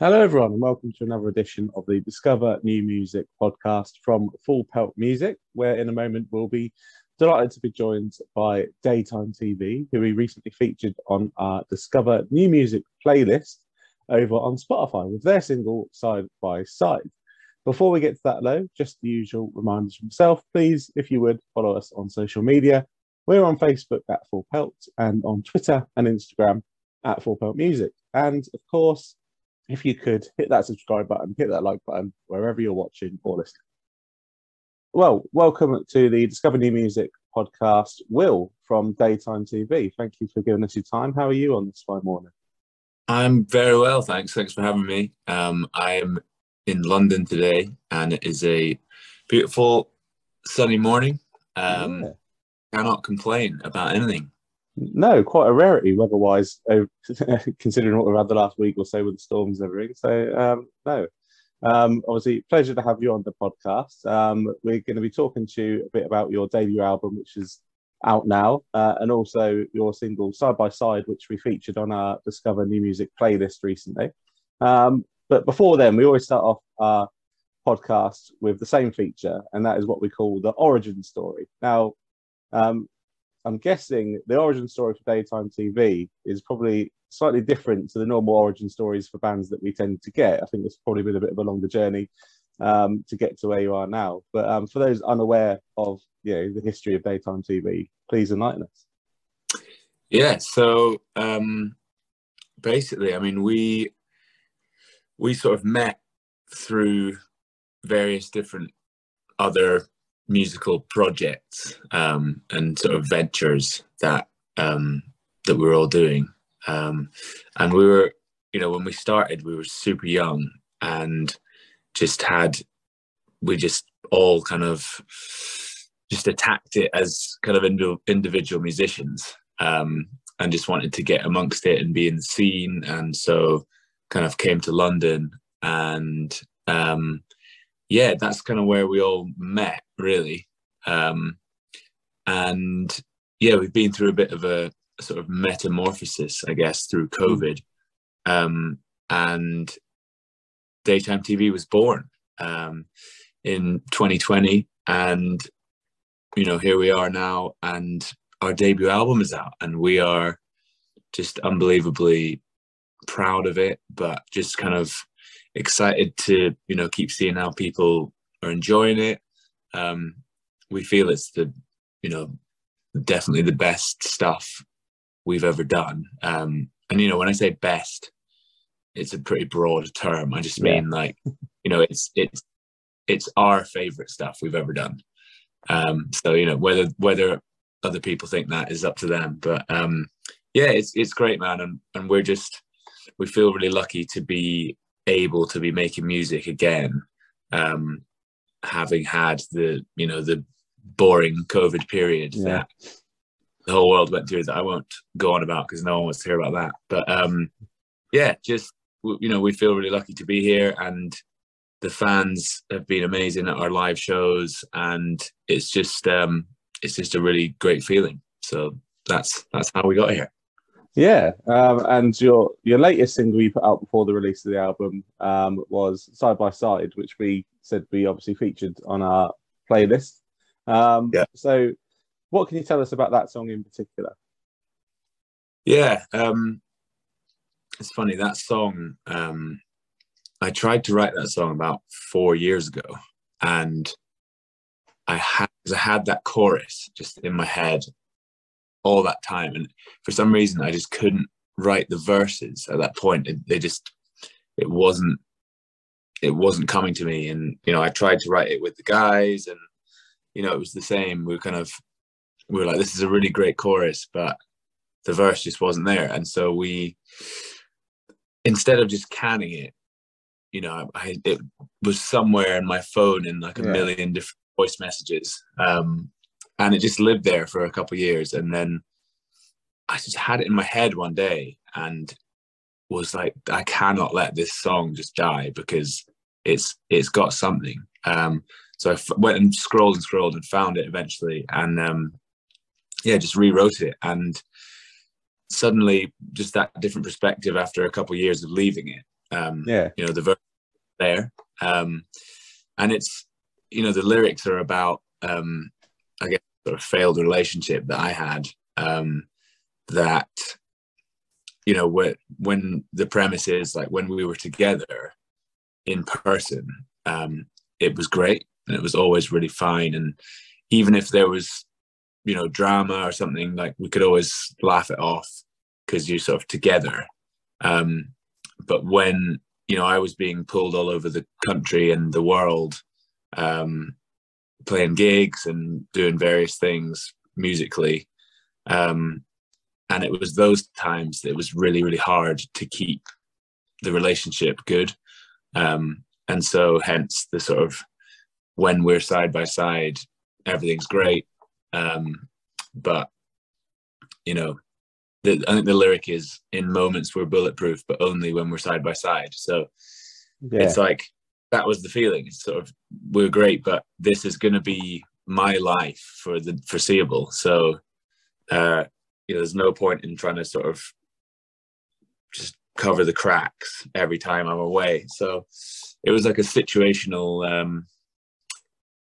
Hello, everyone, and welcome to another edition of the Discover New Music podcast from Full Pelt Music, where in a moment we'll be delighted to be joined by Daytime TV, who we recently featured on our Discover New Music playlist over on Spotify with their single Side by Side. Before we get to that, though, just the usual reminders from myself. Please, if you would, follow us on social media. We're on Facebook at Full Pelt and on Twitter and Instagram at Full Pelt Music. And of course, if you could hit that subscribe button, hit that like button wherever you're watching or listening. Well, welcome to the Discover New Music podcast. Will from Daytime TV. Thank you for giving us your time. How are you on this fine morning? I'm very well, thanks. Thanks for having me. Um, I'm in London today, and it is a beautiful sunny morning. Um, yeah. Cannot complain about anything. No, quite a rarity weather-wise, considering what we've had the last week or so with the storms and everything. So, um, no, um, obviously, pleasure to have you on the podcast. Um, we're going to be talking to you a bit about your debut album, which is out now, uh, and also your single Side by Side, which we featured on our Discover New Music playlist recently. Um, but before then, we always start off our podcast with the same feature, and that is what we call the origin story. Now, um, I'm guessing the origin story for daytime TV is probably slightly different to the normal origin stories for bands that we tend to get. I think it's probably been a bit of a longer journey um, to get to where you are now. But um, for those unaware of you know the history of daytime TV, please enlighten us. Yeah. So um, basically, I mean, we we sort of met through various different other musical projects um, and sort of ventures that um, that we were all doing. Um, and we were, you know, when we started, we were super young and just had, we just all kind of just attacked it as kind of individual musicians um, and just wanted to get amongst it and be in the scene. And so kind of came to London and um, yeah, that's kind of where we all met, really. Um, and yeah, we've been through a bit of a, sort of metamorphosis, I guess, through hmm. COVID. Um, and daytime TV was born um, in 2020, and you know, here we are now, and our debut album is out, and we are just unbelievably proud of it, but just kind of excited to you know keep seeing how people are enjoying it. Um, we feel it's the you know definitely the best stuff we've ever done. Um, and you know when I say best, it's a pretty broad term. I just mean yeah. like you know it's it's it's our favorite stuff we've ever done. Um, so you know whether whether other people think that is up to them, but um, yeah, it's it's great, man, and and we're just we feel really lucky to be able to be making music again, um, having had the you know the boring COVID period yeah. that the whole world went through that I won't go on about because no one wants to hear about that. But um, yeah, just you know we feel really lucky to be here and the fans have been amazing at our live shows and it's just um, it's just a really great feeling. So that's that's how we got here. Yeah, um, and your your latest single you put out before the release of the album um, was "Side by Side," which we said we obviously featured on our playlist. Um, yeah. So, what can you tell us about that song in particular? Yeah, um, it's funny that song. Um, I tried to write that song about four years ago, and I had I had that chorus just in my head all that time. And for some reason, I just couldn't write the verses at that point. It, they just, it wasn't, it wasn't coming to me. And, you know, I tried to write it with the guys and, you know, it was the same. We were kind of, we were like, this is a really great chorus, but the verse just wasn't there. And so we, instead of just canning it, you know, I, it was somewhere in my phone in like a yeah. million different voice messages. Um, and it just lived there for a couple of years. And then i just had it in my head one day and was like i cannot let this song just die because it's it's got something. Um so I f- went and scrolled and scrolled and found it eventually and um yeah just rewrote it. And suddenly just that different perspective after a couple of years of leaving it Um, Yeah. you know the verse there, um, and it's you know the lyrics are about um, I guess sort of failed relationship that I had um, that you know when when the premise is like when we were together in person um, it was great and it was always really fine. And even if there was you know drama or something like we could always laugh it off because you're sort of together. Um, but when you know I was being pulled all over the country and the world um, playing gigs and doing various things musically. Um, and it was those times that it was really really hard to keep the relationship good. Um, and so hence the sort of when we're side by side everything's great. Um, but you know the, i think the lyric is in moments we're bulletproof but only when we're side by side. So Yeah. it's like that was the feeling. It's sort of we're great but this is going to be my life for the foreseeable. So uh you know there's no point in trying to sort of just cover the cracks every time i'm away. So it was like a situational um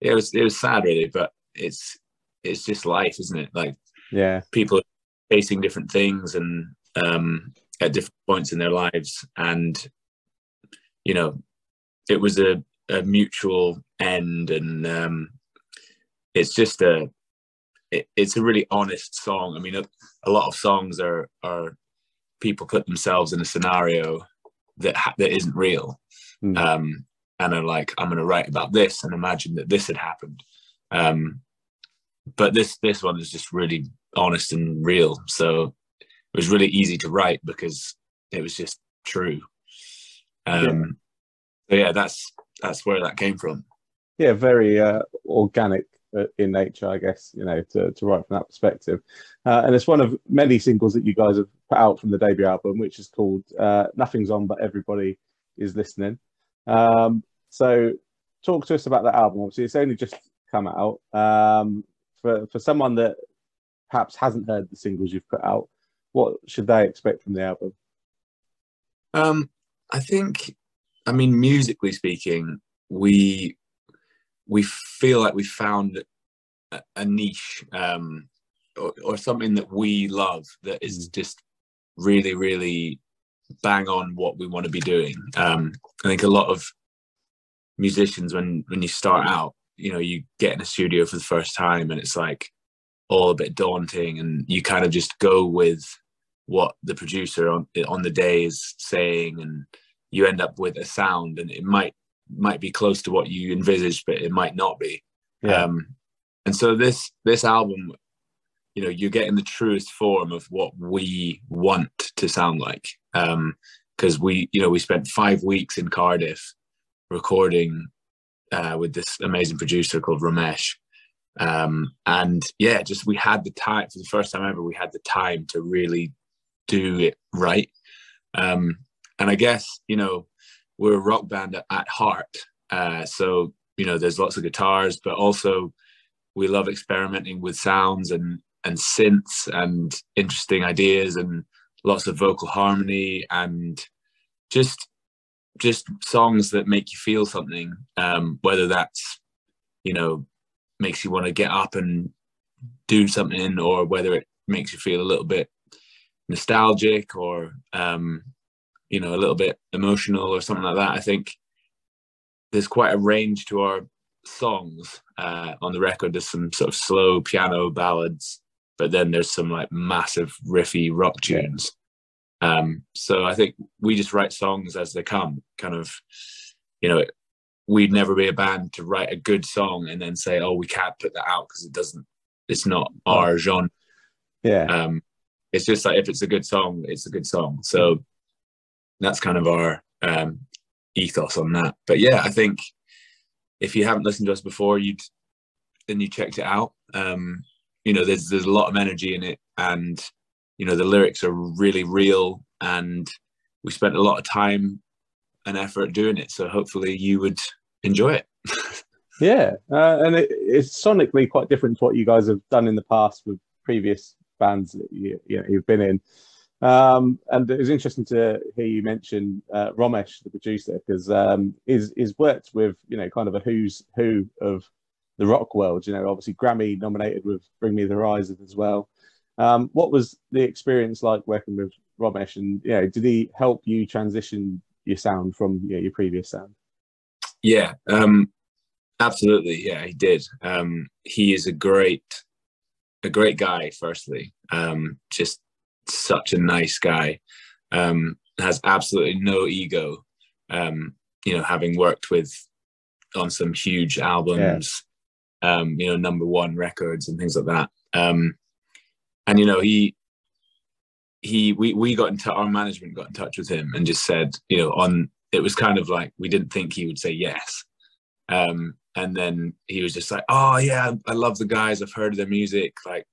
it was it was sad really but it's it's just life isn't it? Like yeah. people are facing different things and um, at different points in their lives and you know it was a, a mutual end and um, it's just a it, it's a really honest song. I mean a, a lot of songs are are people put themselves in a scenario that ha- that isn't real. Mm. um, and are like i'm going to write about this and imagine that this had happened. Um, but this this one is just really honest and real. So it was really easy to write because it was just true. Um so yeah that's that's where that came from yeah, very uh, organic uh, in nature, I guess, you know, to, to write from that perspective. Uh, and it's one of many singles that you guys have put out from the debut album, which is called uh, Nothing's On, But Everybody is Listening. Um, so talk to us about that album. Obviously, it's only just come out. Um, for, for someone that perhaps hasn't heard the singles you've put out, what should they expect from the album? um i think i mean musically speaking we we feel like we found a, a niche um or, or something that we love that is just really really bang on what we want to be doing. Um i think a lot of musicians when when you start out you know you get in a studio for the first time and it's like all a bit daunting and you kind of just go with what the producer on on the day is saying and you end up with a sound and it might might be close to what you envisaged but it might not be. Yeah. um and so this this album you know you're getting the truest form of what we want to sound like. Um because we you know we spent five weeks in cardiff recording uh with this amazing producer called Romesh. Um and yeah just we had the time for the first time ever we had the time to really do it right. Um and i guess you know we're a rock band at, at heart. Uh so you know there's lots of guitars but also we love experimenting with sounds and and synths and interesting ideas and lots of vocal harmony and just just songs that make you feel something um whether that's you know makes you want to get up and do something or whether it makes you feel a little bit nostalgic or um you know a little bit emotional or something like that i think there's quite a range to our songs uh on the record. There's some sort of slow piano ballads but then there's some like massive riffy rock tunes. Um so i think we just write songs as they come kind of you know we'd never be a band to write a good song and then say oh we can't put that out because it doesn't it's not our genre. Yeah. um it's just like if it's a good song it's a good song. So that's kind of our um ethos on that. But yeah i think if you haven't listened to us before you'd then you checked it out. Um you know there's there's a lot of energy in it and you know the lyrics are really real and we spent a lot of time and effort doing it. So hopefully you would enjoy it. Yeah, uh, and it, it's sonically quite different to what you guys have done in the past with previous bands that you, you know, you've been in. Um, and it was interesting to hear you mention uh, Romesh, the producer, because um, he's, he's worked with you know kind of a who's who of the rock world. You know, obviously Grammy nominated with Bring Me the Horizon as well. Um, what was the experience like working with Romesh, and you know, did he help you transition your sound from you know, your previous sound? Yeah, um, absolutely. Yeah, he did. Um, he is a great, a great guy. Firstly, um, just such a nice guy. Um, has absolutely no ego. Um, you know, having worked with on some huge albums, yeah. um, you know, number one records and things like that. Um, and you know, he he we we got into our management got in touch with him and just said, you know, on it was kind of like we didn't think he would say yes. Um, and then he was just like, "Oh yeah, I love the guys. I've heard their music. Like,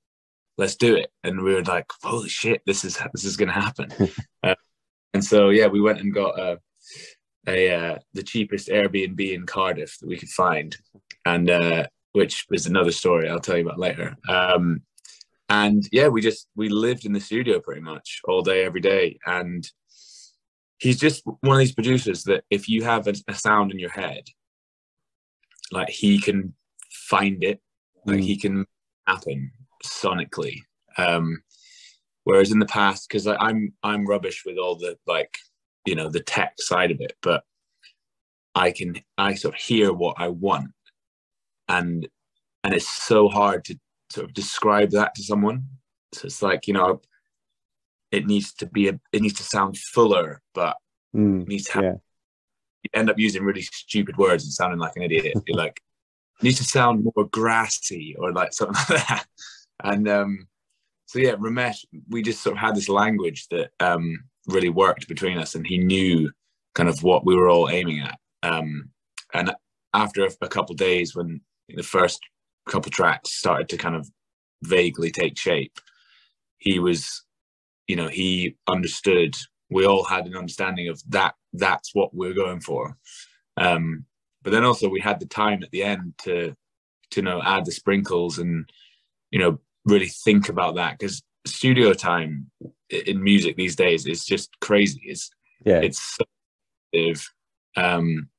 let's do it." And we were like, "Holy shit, this is this is gonna happen." uh, and so yeah, we went and got a, a uh, the cheapest Airbnb in Cardiff that we could find, and uh, which was another story I'll tell you about later. Um, and yeah, we just we lived in the studio pretty much all day, every day, and he's just one of these producers that if you have a, a sound in your head like he can find it like mm. he can happen sonically um whereas in the past because i'm i'm rubbish with all the like you know the tech side of it but i can i sort of hear what i want and and it's so hard to sort of describe that to someone so it's like you know it needs to be a it needs to sound fuller but mm, needs to have yeah you end up using really stupid words and sounding like an idiot. You're like, needs to sound more grassy or like something like that. And um, so yeah, Romesh, we just sort of had this language that um, really worked between us, and he knew kind of what we were all aiming at. Um, and after a, a couple days, when the first couple tracks started to kind of vaguely take shape, he was, you know, he understood. We all had an understanding of that that's what we're going for. Um, but then also we had the time at the end to to you know add the sprinkles and you know really think about that because studio time in music these days is just crazy. It's yeah, it's so um,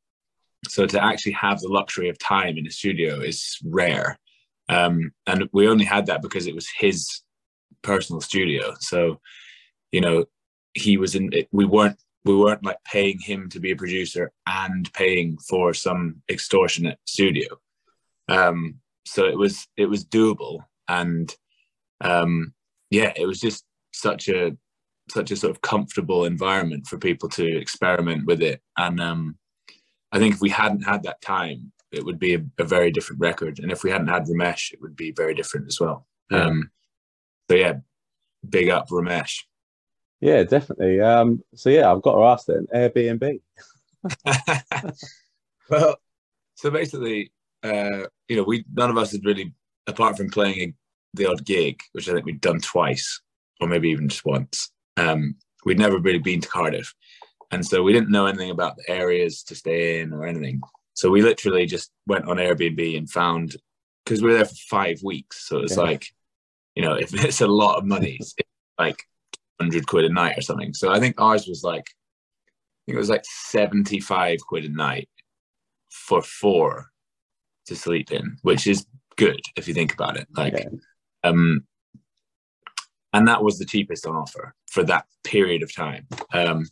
so to actually have the luxury of time in a studio is rare. Um, and we only had that because it was his personal studio. So, you know, he was in it. We weren't we weren't like paying him to be a producer and paying for some extortionate studio. Um, so it was it was doable, and um, yeah, it was just such a such a sort of comfortable environment for people to experiment with it. And um, I think if we hadn't had that time, it would be a, a, very different record. And if we hadn't had Romesh, it would be very different as well. Yeah. Um, so yeah, big up Romesh. Yeah, definitely. Um, so yeah, I've got to ask then, Airbnb. well, so basically, uh, you know, we none of us had really, apart from playing a, the odd gig, which I think we'd done twice, or maybe even just once. Um, we'd never really been to Cardiff, and so we didn't know anything about the areas to stay in or anything. So we literally just went on Airbnb and found because we were there for five weeks. So it's yeah. like, you know, if it's a lot of money, it's like hundred quid a night or something. So I think ours was like, I think it was like seventy five quid a night for four to sleep in, which is good if you think about it. Like, yeah. um, and that was the cheapest on offer for that period of time, um,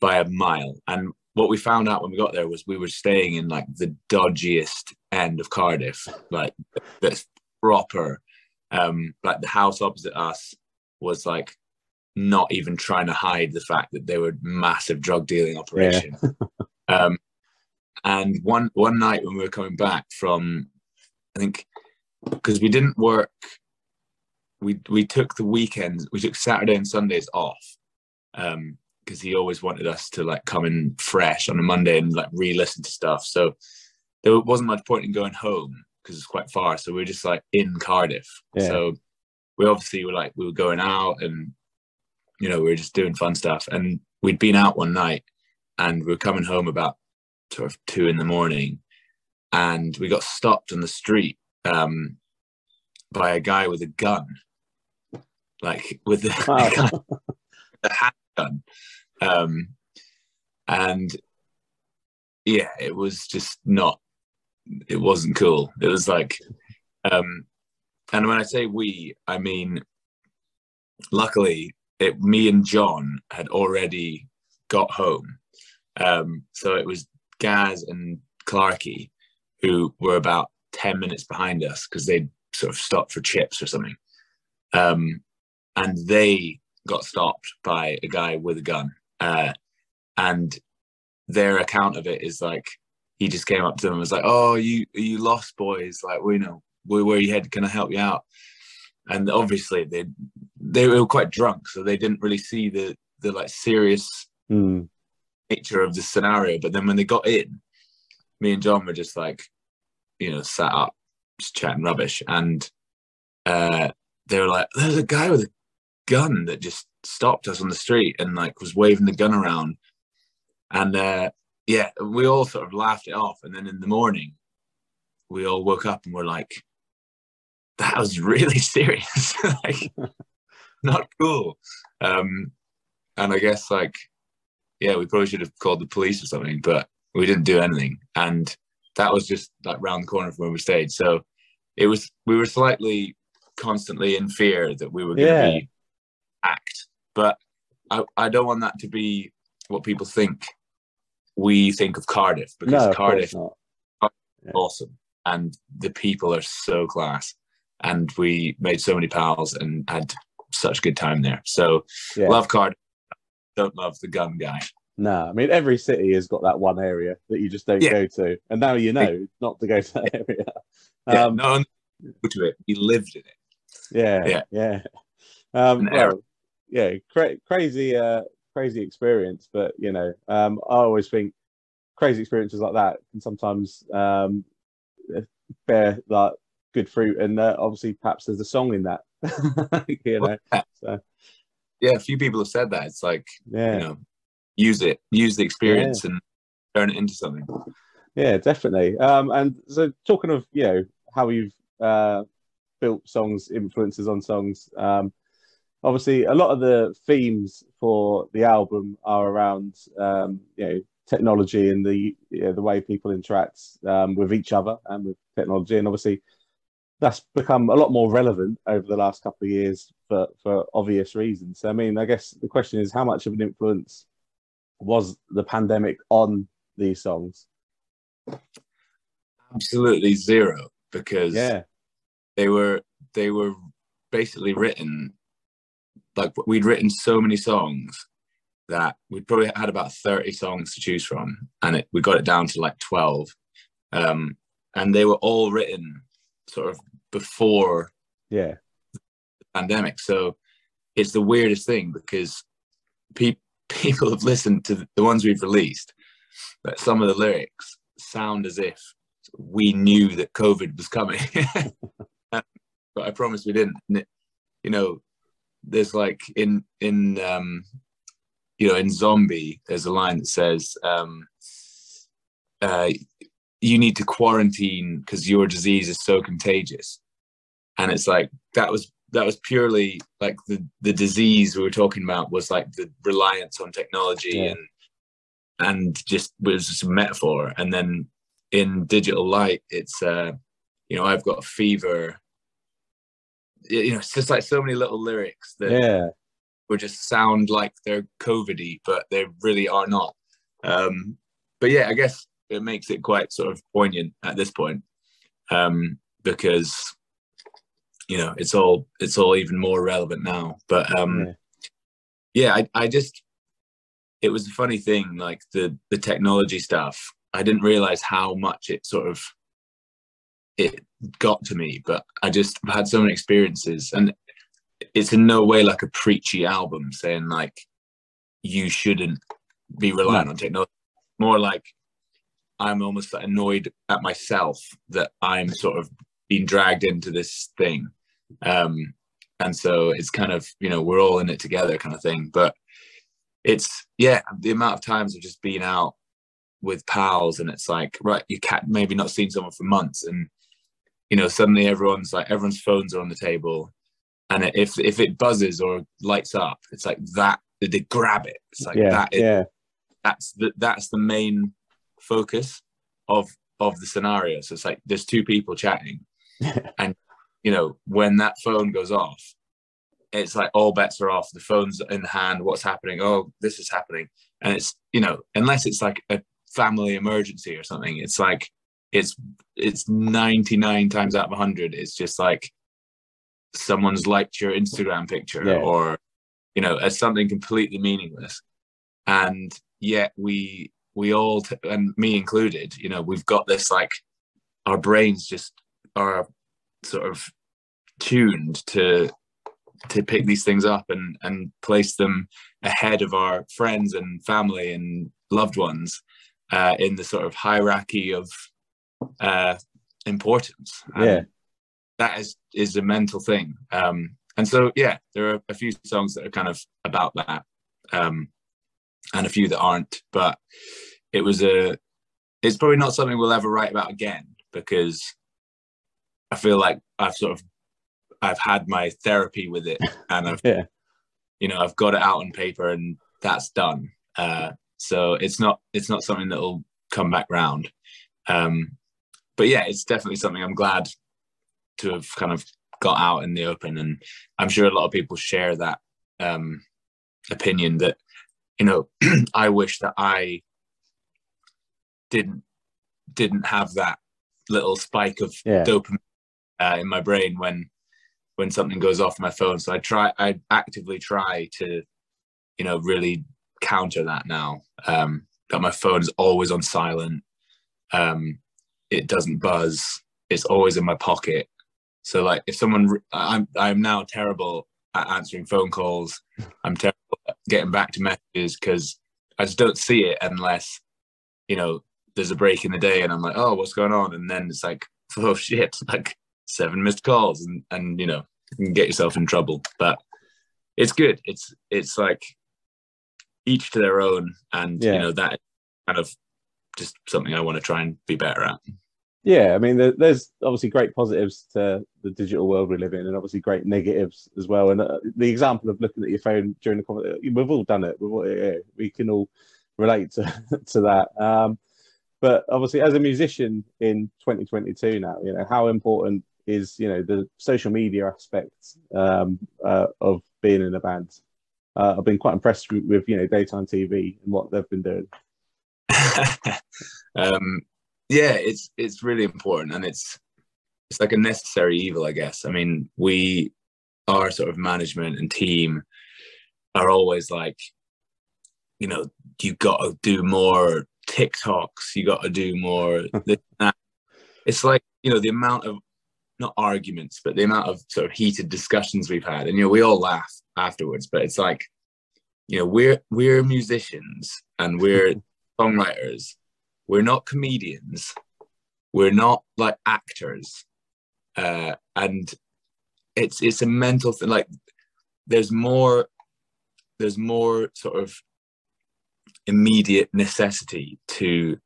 by a mile. And what we found out when we got there was we were staying in like the dodgiest end of Cardiff, like that's proper. Um, like the house opposite us was like not even trying to hide the fact that they were massive drug dealing operation. Yeah. um, and one one night when we were coming back from, I think, because we didn't work, we we took the weekends, we took Saturday and Sundays off, because um, he always wanted us to like come in fresh on a Monday and like re-listen to stuff. So there wasn't much point in going home because it's quite far. So we were just like in Cardiff. Yeah. So we obviously were like we were going out and you know, we were just doing fun stuff. And we'd been out one night and we were coming home about sort of two in the morning and we got stopped on the street um, by a guy with a gun. Like with the, wow. a handgun. Um, and yeah, it was just not. It wasn't cool. It was like, um, and when I say we, I mean, luckily, it me and John had already got home, um, so it was Gaz and Clarky who were about ten minutes behind us because they'd sort of stopped for chips or something, um, and they got stopped by a guy with a gun, uh, and their account of it is like he just came up to them and was like, "Oh, you you lost boys? Like we know where, where you head? Can I help you out?" And obviously they they were quite drunk, so they didn't really see the the like serious Mm. nature of the scenario. But then when they got in, me and John were just like, you know, sat up, just chatting rubbish, and uh, they were like, "There's a guy with a gun that just stopped us on the street and like was waving the gun around." And uh, yeah, we all sort of laughed it off. And then in the morning, we all woke up and were like, "That was really serious, like not cool." Um, and I guess like, yeah, we probably should have called the police or something, but we didn't do anything. And that was just like round the corner from where we stayed. So it was we were slightly constantly in fear that we were going to Yeah. be act, but I, I don't want that to be what people think we think of Cardiff because No, Cardiff is awesome and the people are so class and we made so many pals and had such a good time there. So Yeah. love Cardiff, don't love the gun guy. No, I mean every city has got that one area that you just don't Yeah. go to, and now you know not to go to that area. Yeah, Um, no one go to it. We lived in it. yeah, Yeah. yeah. Um, well, yeah, cra- crazy, uh, crazy experience. But you know, um, I always think crazy experiences like that can sometimes um, bear like good fruit, and uh, obviously, perhaps there's a song in that. you know, so Yeah, a few people have said that. It's like, yeah. you know, use it, use the experience and turn it into something. Yeah, definitely. Um, and so talking of you know how you've uh, built songs, influences on songs. Um, obviously, a lot of the themes for the album are around um, you know technology and the you know, the way people interact um, with each other and with technology, and obviously that's become a lot more relevant over the last couple of years for for obvious reasons. So, I mean, I guess the question is how much of an influence was the pandemic on these songs? Absolutely zero because Yeah. they were they were basically written like we'd written so many songs that we'd probably had about 30 songs to choose from and it, we got it down to like 12 um, and they were all written sort of before Yeah, the pandemic so it's the weirdest thing because pe- people have listened to the ones we've released but some of the lyrics sound as if we knew that covid was coming. But i promise we didn't. You know there's like in in um you know in zombie there's a line that says um uh you need to quarantine because your disease is so contagious. And it's like that was that was purely like the the disease we were talking about was like the reliance on technology Yeah. and and just was just a metaphor and then in digital light it's uh you know i've got a fever you know it's just like so many little lyrics that yeah, would just sound like they're COVIDy, but they really are not. Um, but yeah, I guess it makes it quite sort of poignant at this point um, because you know it's all it's all even more relevant now. But um, Yeah. yeah, I, I just it was a funny thing, like the the technology stuff. I didn't realize how much it sort of it got to me, but I just had so many experiences, and it's in no way like a preachy album saying like you shouldn't be reliant No. on technology. More like I'm almost annoyed at myself that I'm sort of being dragged into this thing. Um, and so it's kind of, you know, we're all in it together kind of thing. But it's, yeah, the amount of times of just being out with pals and it's like, right, you can't maybe not seen someone for months. And, you know, suddenly everyone's like, everyone's phones are on the table. And if, if it buzzes or lights up, it's like that they grab it. It's like yeah, that is, yeah, that's the that's the main focus of of the scenario. So it's like there's two people chatting, and you know when that phone goes off, it's like all bets are off. The phone's in the hand. What's happening? Oh, this is happening, and it's you know unless it's like a family emergency or something, it's like it's it's 99 times out of 100 it's just like someone's liked your instagram picture Yeah. or you know as something completely meaningless and yet we we all t- and me included you know we've got this like our brains just are sort of tuned to to pick these things up and and place them ahead of our friends and family and loved ones uh, in the sort of hierarchy of uh, importance. And Yeah. that is is a mental thing. Um, and so yeah, there are a few songs that are kind of about that, um, and a few that aren't. But it was a. It's probably not something we'll ever write about again because I feel like I've sort of I've had my therapy with it, and I've Yeah. you know I've got it out on paper, and that's done. Uh, so it's not it's not something that will come back round. Um, but yeah, it's definitely something I'm glad to have kind of got out in the open, and I'm sure a lot of people share that um, opinion that you know I wish that I didn't didn't have that little spike of Yeah. dopamine uh, in my brain when when something goes off my phone. So I try I actively try to you know really counter that now. Um, that my phone is always on silent. Um, it doesn't buzz. It's always in my pocket. So like if someone I'm, I'm now terrible at answering phone calls. I'm terrible at getting back to messages because I just don't see it unless you know there's a break in the day and I'm like, oh, what's going on? And then it's like, oh shit, like seven missed calls and and you know you can get yourself in trouble. But it's good. It's it's like each to their own, and Yeah. you know that kind of just something I want to try and be better at. Yeah, I mean, there's obviously great positives to the digital world we live in, and obviously great negatives as well. And uh, the example of looking at your phone during the conversation, we've all done it. We've all, yeah, we can all relate to to that. Um, but obviously, as a musician in 2022 now, you know how important is you know the social media aspect um, uh, of being in a band. Uh, I've been quite impressed with, with you know daytime TV and what they've been doing. um, yeah, it's it's really important, and it's it's like a necessary evil, I guess. I mean, we, our sort of management and team, are always like, you know, you got to do more TikToks, you got to do more. this, that. It's like you know the amount of not arguments, but the amount of sort of heated discussions we've had, and you know we all laugh afterwards, but it's like, you know, we're we're musicians and we're songwriters. We're not comedians. We're not like actors, uh, and it's it's a mental thing. Like there's more, there's more sort of immediate necessity to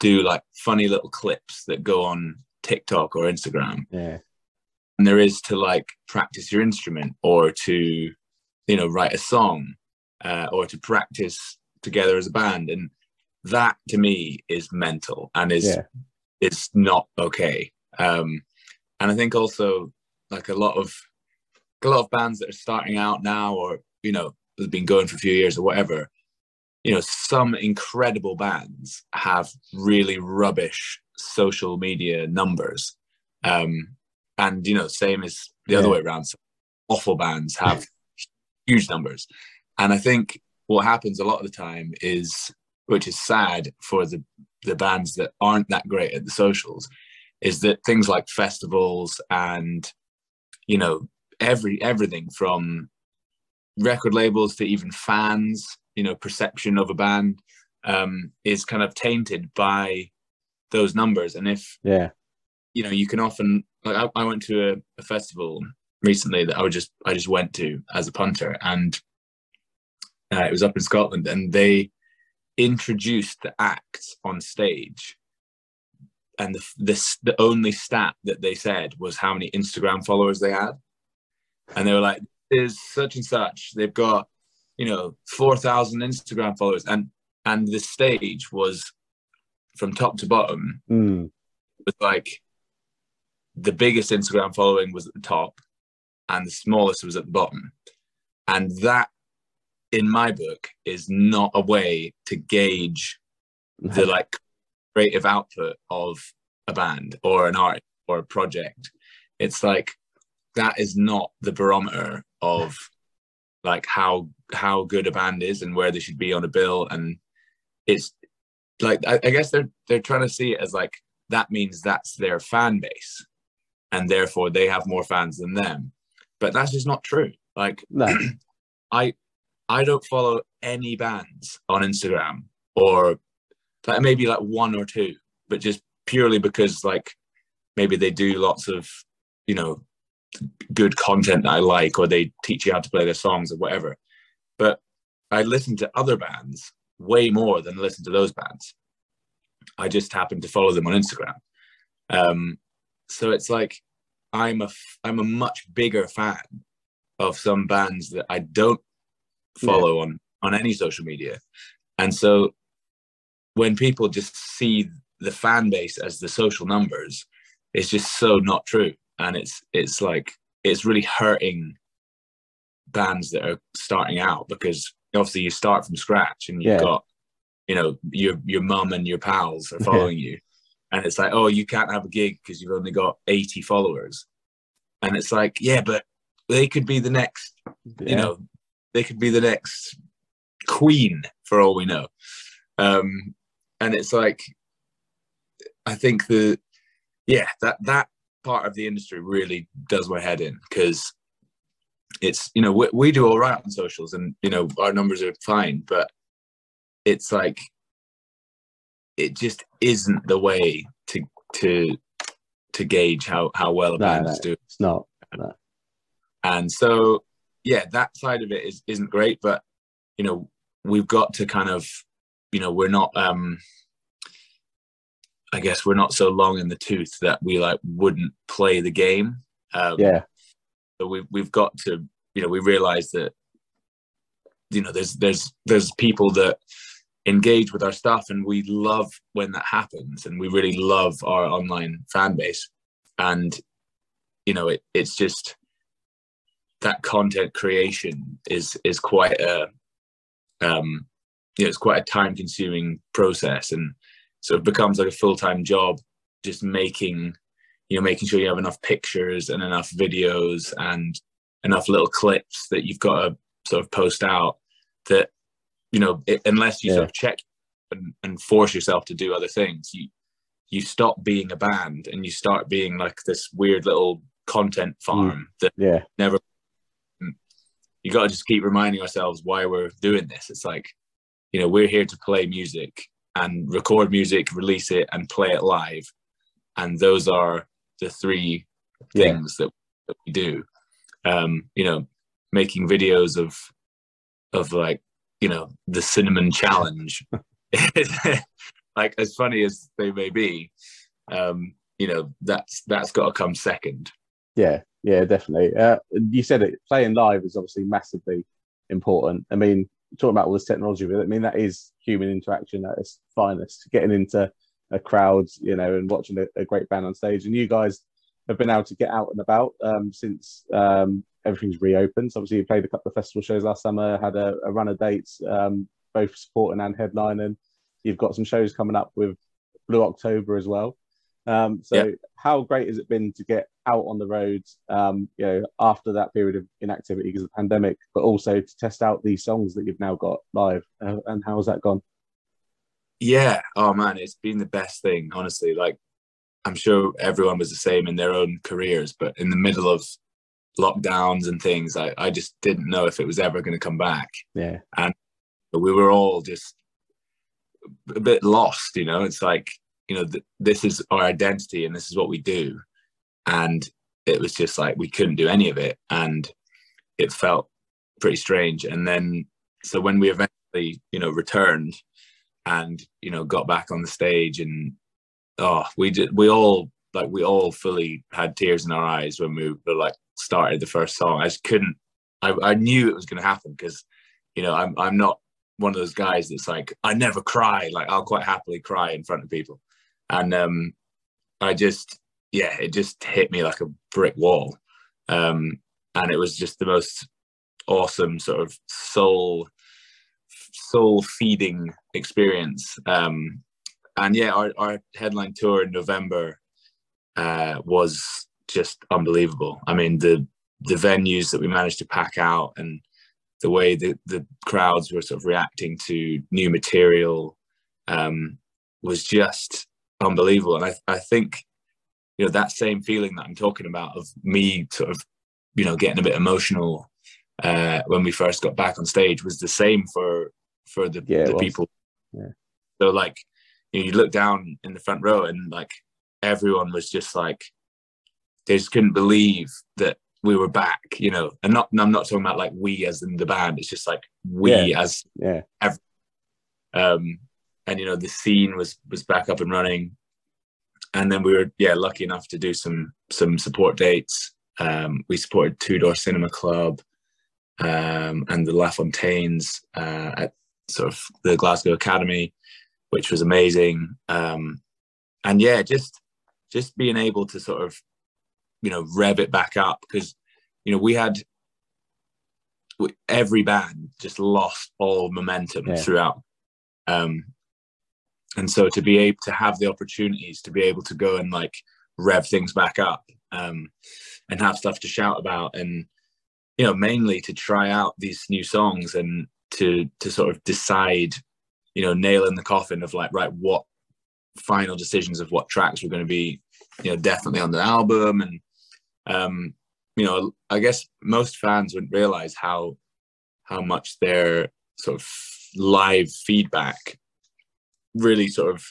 do like funny little clips that go on TikTok or Instagram. Yeah, and there is to like practice your instrument or to you know write a song uh, or to practice together as a band. And that to me is mental and is yeah, is not okay. Um and i think also like a lot of a lot of bands that are starting out now or you know have been going for a few years or whatever you know some incredible bands have really rubbish social media numbers. Um and you know same as the other way around. So awful bands have huge numbers. And i think what happens a lot of the time is which is sad for the the bands that aren't that great at the socials is that things like festivals and you know every everything from record labels to even fans you know perception of a band um, is kind of tainted by those numbers. And if yeah, you know you can often like i, I went to a, a festival recently that i would just i just went to as a punter. And uh, it was up in scotland and they introduced the acts on stage. And the, the the only stat that they said was how many instagram followers they had. And they were like there's such and such. They've got you know, 4,000 Instagram followers. And, and the stage was from top to bottom Mm. with like the biggest Instagram following was at the top and the smallest was at the bottom. And that, in my book, is not a way to gauge the like creative output of a band or an art or a project. It's like that is not the barometer of like how how good a band is and where they should be on a bill. And it's like I, I guess they're they're trying to see it as like that means that's their fan base and therefore they have more fans than them. But that's just not true. Like No. I I don't follow any bands on Instagram or like maybe like one or two, but just purely because like maybe they do lots of you know good content that I like or they teach you how to play their songs or whatever. But I listen to other bands way more than listen to those bands. I just happen to follow them on Instagram. Um, so it's like I'm a I'm a much bigger fan of some bands that I don't follow on on any social media, and so when people just see the fan base as the social numbers, it's just so not true, and it's it's like it's really hurting bands that are starting out because obviously you start from scratch and you've Yeah. got you know your your mum and your pals are following you and it's like oh you can't have a gig because you've only got 80 followers and it's like yeah but they could be the next Yeah. you know they could be the next queen for all we know um and it's like i think the yeah that that part of the industry really does my head in because it's you know we, we do all right on socials and you know our numbers are fine but it's like it just isn't the way to to to gauge how how well a No, band no. is doing It's not. and so yeah that side of it is isn't great but you know we've got to kind of you know we're not um i guess we're not so long in the tooth that we like wouldn't play the game um Yeah. So we've, we've got to you know we realize that you know there's there's there's people that engage with our stuff and we love when that happens and we really love our online fan base. And you know it, it's just that content creation is is quite a um you know it's quite a time consuming process and sort of becomes like a full-time job just making you know making sure you have enough pictures and enough videos and enough little clips that you've got to sort of post out that you know it, unless you Yeah. sort of check and, and force yourself to do other things you you stop being a band and you start being like this weird little content mm. farm that Yeah. never mm, you got to just keep reminding ourselves why we're doing this it's like you know we're here to play music and record music release it and play it live and those are the three Yeah. things that, that we do um you know making videos of of like you know the cinnamon challenge like as funny as they may be um you know that's that's got to come second Yeah, yeah, definitely. Uh, you said it. Playing live is obviously massively important. I mean, talking about all this technology, but I mean that is human interaction at its finest. Getting into a crowd, you know, and watching a, a great band on stage. And you guys have been able to get out and about um, since um, everything's reopened. So obviously, you played a couple of festival shows last summer, had a, a run of dates, um, both supporting and headlining. You've got some shows coming up with Blue October as well. Um, so, Yeah. how great has it been to get out on the road, um, you know, after that period of inactivity because of the pandemic, but also to test out these songs that you've now got live? Uh, and how's that gone? Yeah. Oh man it's been the best thing honestly. Like i'm sure everyone was the same in their own careers but in the middle of lockdowns and things i, I just didn't know if it was ever going to come back. Yeah, and we were all just a bit lost you know? It's like you know th- this is our identity and this is what we do. And it was just like we couldn't do any of it and it felt pretty strange. And then so when we eventually you know returned and you know got back on the stage and oh we did we all like we all fully had tears in our eyes when we were like started the first song i just couldn't i, I knew it was going to happen because you know, I'm I'm not one of those guys that's like I never cry. Like I'll quite happily cry in front of people, and um, I just yeah, it just hit me like a brick wall, um, and it was just the most awesome sort of soul soul feeding experience. Um, and yeah, our, our headline tour in November uh, was just unbelievable. I mean, the the venues that we managed to pack out and the way that the crowds were sort of reacting to new material um, was just unbelievable. And I, I think, you know, that same feeling that I'm talking about of me sort of, you know, getting a bit emotional uh, when we first got back on stage was the same for for the, yeah, the people. Yeah. So like, you, know, you look down in the front row and like everyone was just like, they just couldn't believe that we were back, you know, and not, I'm not talking about like we as in the band. It's just like we yeah. as, yeah. Every, um, and you know, the scene was, was back up and running. And then we were, yeah, lucky enough to do some, some support dates. Um, we supported Two Door Cinema Club, um, and the LaFontaines, uh, at sort of the Glasgow Academy, which was amazing. Um, and yeah, just, just being able to sort of you know rev it back up because you know we had every band just lost all momentum yeah. throughout um and so to be able to have the opportunities to be able to go and like rev things back up um and have stuff to shout about and you know mainly to try out these new songs and to to sort of decide you know nail in the coffin of like right what final decisions of what tracks were going to be you know definitely on the album and um, you know, I guess most fans wouldn't realize how how much their sort of live feedback really sort of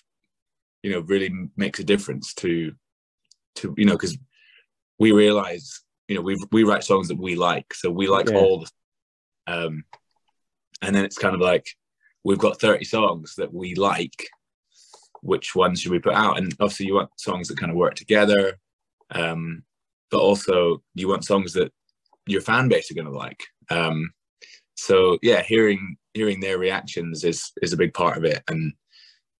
you know really makes a difference to to you know because we realize you know we we write songs that we like so we like yeah. all the um and then it's kind of like we've got 30 songs that we like which ones should we put out and obviously you want songs that kind of work together um but also you want songs that your fan base are going to like. Um, so yeah, hearing hearing their reactions is is a big part of it, and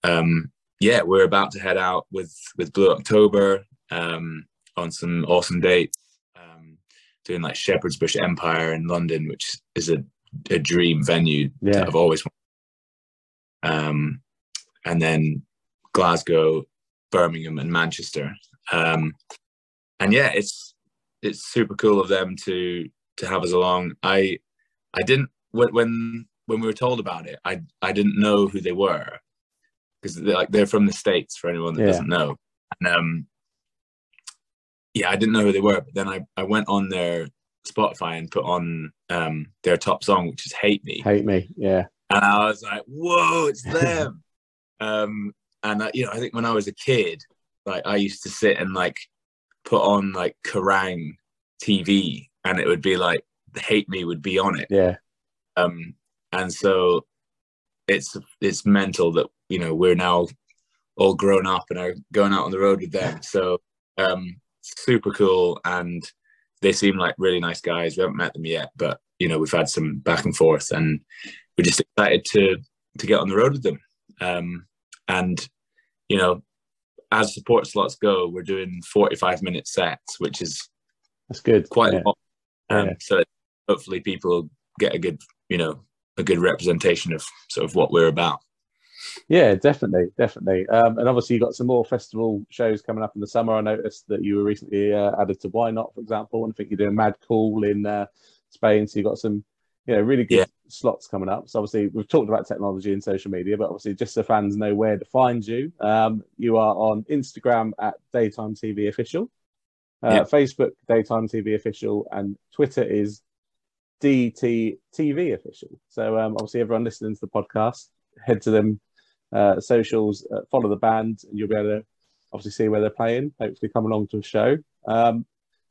um, yeah, we're about to head out with with Blue October um, on some awesome dates, um, doing like Shepherd's Bush Empire in London, which is a, a dream venue yeah. that I've always wanted. Um, and then Glasgow, Birmingham, and Manchester. Um, and yeah, it's it's super cool of them to to have us along. I I didn't when when when we were told about it, I I didn't know who they were because they're like they're from the states. For anyone that yeah. doesn't know, and um, yeah, I didn't know who they were. But then I I went on their Spotify and put on um their top song, which is "Hate Me." Hate Me, yeah. And I was like, "Whoa, it's them!" um, and I, you know, I think when I was a kid, like I used to sit and like put on like Kerrang TV and it would be like Hate Me would be on it. Yeah. Um, and so it's it's mental that you know we're now all grown up and are going out on the road with them. So um, super cool, and they seem like really nice guys. We haven't met them yet, but you know we've had some back and forth, and we're just excited to to get on the road with them. Um, and you know as support slots go, we're doing 45 minute sets, which is that's good. Quite yeah. a lot. Um, yeah. So hopefully people get a good, you know, a good representation of sort of what we're about. Yeah, definitely, definitely. Um, and obviously, you've got some more festival shows coming up in the summer. I noticed that you were recently uh, added to Y Not, for example, and I think you're doing Mad Cool in uh, Spain. So you've got some you know, really good yeah. slots coming up. So obviously we've talked about technology and social media, but obviously just so fans know where to find you. Um, you are on Instagram at Daytime TV Official, uh, yeah. Facebook Daytime TV Official, and Twitter is DT TV Official. So um, obviously everyone listening to the podcast, head to them uh, socials, uh, follow the band, and you'll be able to obviously see where they're playing. Hopefully come along to a show. Um,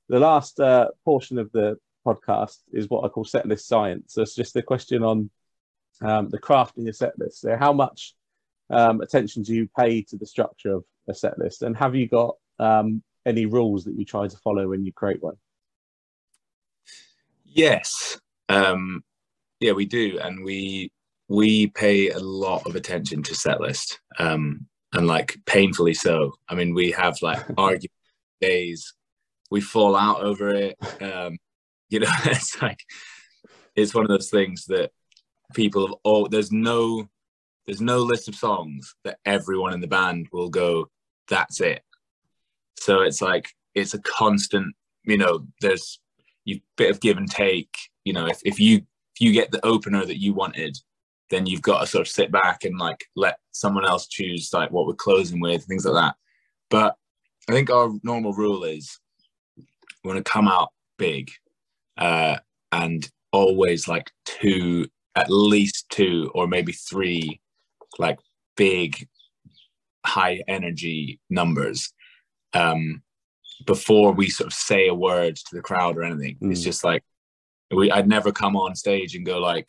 the last uh, portion of the podcast is what I call set list science. So it's just a question on um, the crafting of set list. So how much um, attention do you pay to the structure of a set list, and have you got um, any rules that you try to follow when you create one? Yes. Um, yeah, we do, and we we pay a lot of attention to set list, um, and like painfully so. I mean, we have like argument days, we fall out over it. Um, you know, it's like it's one of those things that people have all. There's no there's no list of songs that everyone in the band will go. That's it. So it's like it's a constant. You know, there's you bit of give and take. You know, if if you if you get the opener that you wanted, then you've got to sort of sit back and like let someone else choose like what we're closing with, things like that. But I think our normal rule is we want to come out big uh, and always like two, at least two or maybe three like big high energy numbers um, before we sort of say a word to the crowd or anything. Mm. It's just like we I'd never come on stage and go like,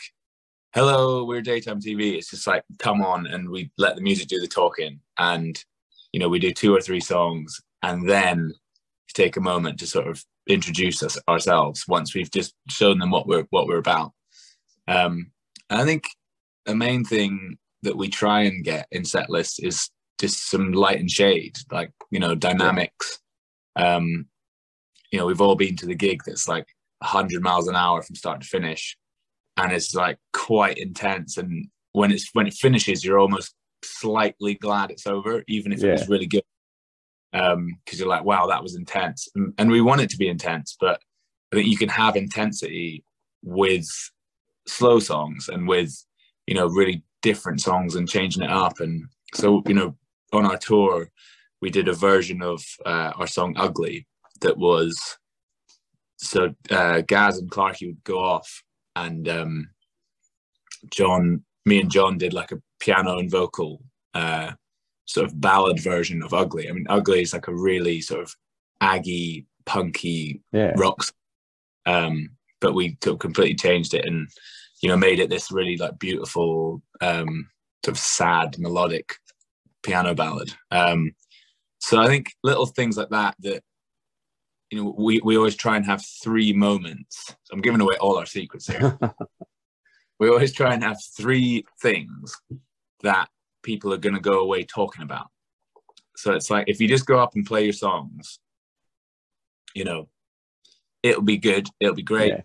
"Hello, we're daytime TV." It's just like come on and we let the music do the talking, and you know we do two or three songs, and then take a moment to sort of introduce us ourselves once we've just shown them what we're what we're about. Um, I think the main thing that we try and get in set lists is just some light and shade, like you know dynamics. Um, you know, we've all been to the gig that's like 100 miles an hour from start to finish and it's like quite intense and when it's when it finishes you're almost slightly glad it's over even if yeah. it was really good. Um because you're like wow that was intense. And, and we want it to be intense but i think you can have intensity with slow songs and with you know really different songs and changing it up. And so you know on our tour we did a version of uh, our song ugly that was so uh, Gaz and Clarky would go off, and um, John, me and John did like a piano and vocal uh, sort of ballad version of Ugly. I mean, Ugly is like a really sort of aggy, punky yeah. rock, um, but we completely changed it and you know made it this really like beautiful, um, sort of sad, melodic piano ballad. Um, so I think little things like that that you know, we, we always try and have three moments. I'm giving away all our secrets here. we always try and have three things that people are going to go away talking about. So it's like if you just go up and play your songs, you know, it'll be good, it'll be great. Yeah.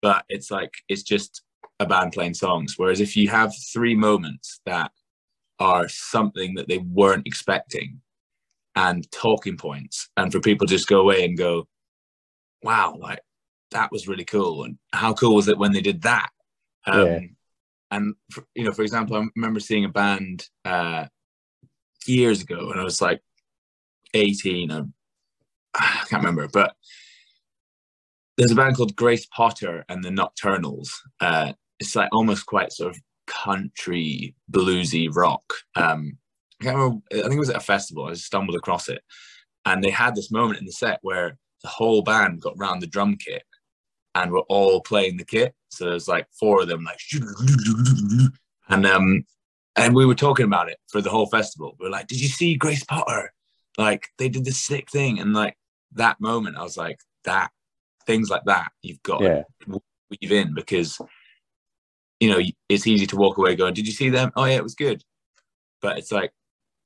But it's like it's just a band playing songs. Whereas if you have three moments that are something that they weren't expecting, and talking points and for people to just go away and go wow like that was really cool and how cool was it when they did that? Um, yeah. and for, you know for example i remember seeing a band uh, years ago and i was like 18 or, i can't remember but there's a band called grace potter and the nocturnals. Uh, it's like almost quite sort of country bluesy rock. Um, I can't remember, I think it was at a festival. I just stumbled across it, and they had this moment in the set where the whole band got round the drum kit, and were all playing the kit. So there's like four of them, like, and um, and we were talking about it for the whole festival. We are like, "Did you see Grace Potter? Like, they did this sick thing." And like that moment, I was like, "That things like that, you've got yeah. to weave in because." You know, it's easy to walk away going, "Did you see them? Oh yeah, it was good." But it's like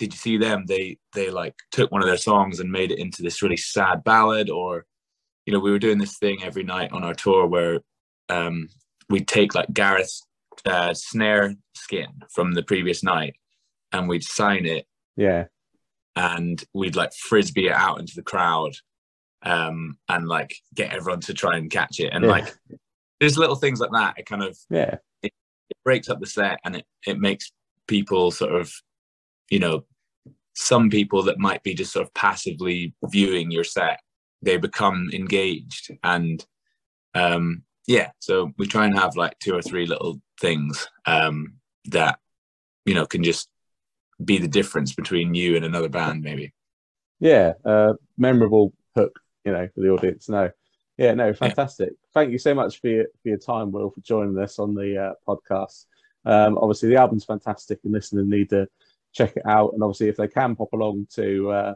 did you see them? They they like took one of their songs and made it into this really sad ballad. Or, you know, we were doing this thing every night on our tour where um, we'd take like Gareth's uh, snare skin from the previous night and we'd sign it. Yeah. And we'd like frisbee it out into the crowd um, and like get everyone to try and catch it. And yeah. like there's little things like that. It kind of yeah, it, it breaks up the set and it it makes people sort of you know some people that might be just sort of passively viewing your set they become engaged and um yeah so we try and have like two or three little things um that you know can just be the difference between you and another band maybe. Yeah uh memorable hook you know for the audience. No yeah no fantastic. Yeah. thank you so much for your for your time will for joining us on the uh, podcast. Um obviously the album's fantastic and listeners need to check it out. And obviously, if they can pop along to uh,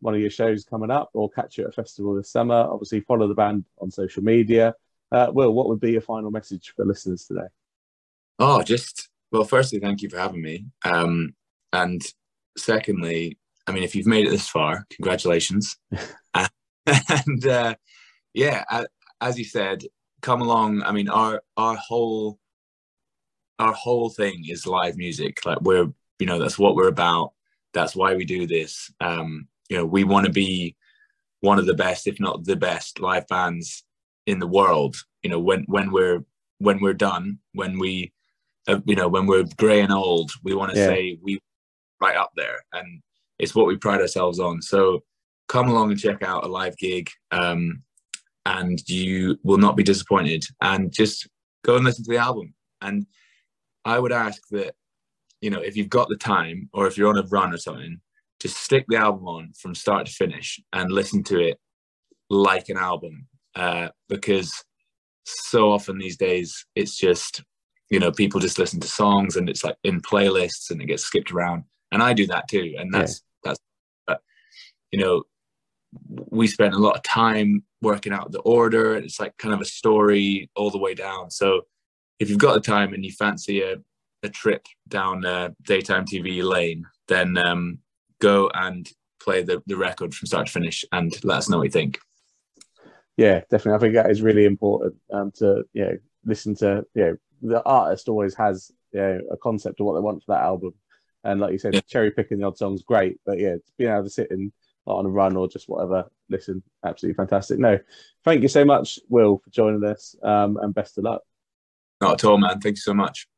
one of your shows coming up or catch you at a festival this summer, obviously follow the band on social media. Uh, Will, what would be your final message for listeners today? Oh, just well, firstly, thank you for having me. Um, and secondly, I mean, if you've made it this far, congratulations. and uh, yeah, as you said, come along. I mean, our our whole our whole thing is live music. Like we're, you know, that's what we're about. That's why we do this. Um, you know, we want to be one of the best, if not the best, live bands in the world. You know, when when we're when we're done, when we, uh, you know, when we're grey and old, we want to yeah. say we right up there, and it's what we pride ourselves on. So come along and check out a live gig, um, and you will not be disappointed. And just go and listen to the album. And I would ask that, you know, if you've got the time or if you're on a run or something, just stick the album on from start to finish and listen to it like an album. Uh, because so often these days it's just you know people just listen to songs and it's like in playlists and it gets skipped around. And i do that too. And that's yeah. that's but you know we spent a lot of time working out the order and it's like kind of a story all the way down. So if you've got the time and you fancy a, a trip down uh, daytime tv lane then um, go and play the, the record from start to finish and let us know what you think yeah, definitely. I think that is really important um, to you know listen to. You know, the artist always has you know, a concept of what they want for that album, and like you said, yeah. cherry picking the odd songs great, but yeah, being able to sit in on a run or just whatever, listen, absolutely fantastic. No, thank you so much, Will, for joining us, um, and best of luck. Not at all, man. Thank you so much.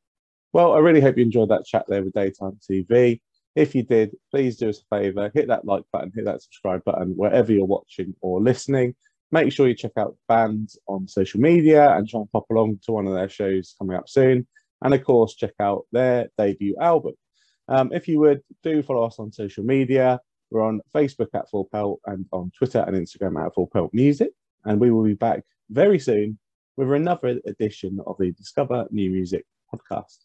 Well, I really hope you enjoyed that chat there with Daytime TV. If you did, please do us a favour, hit that like button, hit that subscribe button wherever you're watching or listening make sure you check out bands on social media and try and pop along to one of their shows coming up soon. And of course, check out their debut album. Um, if you would, do follow us on social media. We're on Facebook at Full Pelt and on Twitter and Instagram at Full Pelt Music. And we will be back very soon with another edition of the Discover New Music podcast.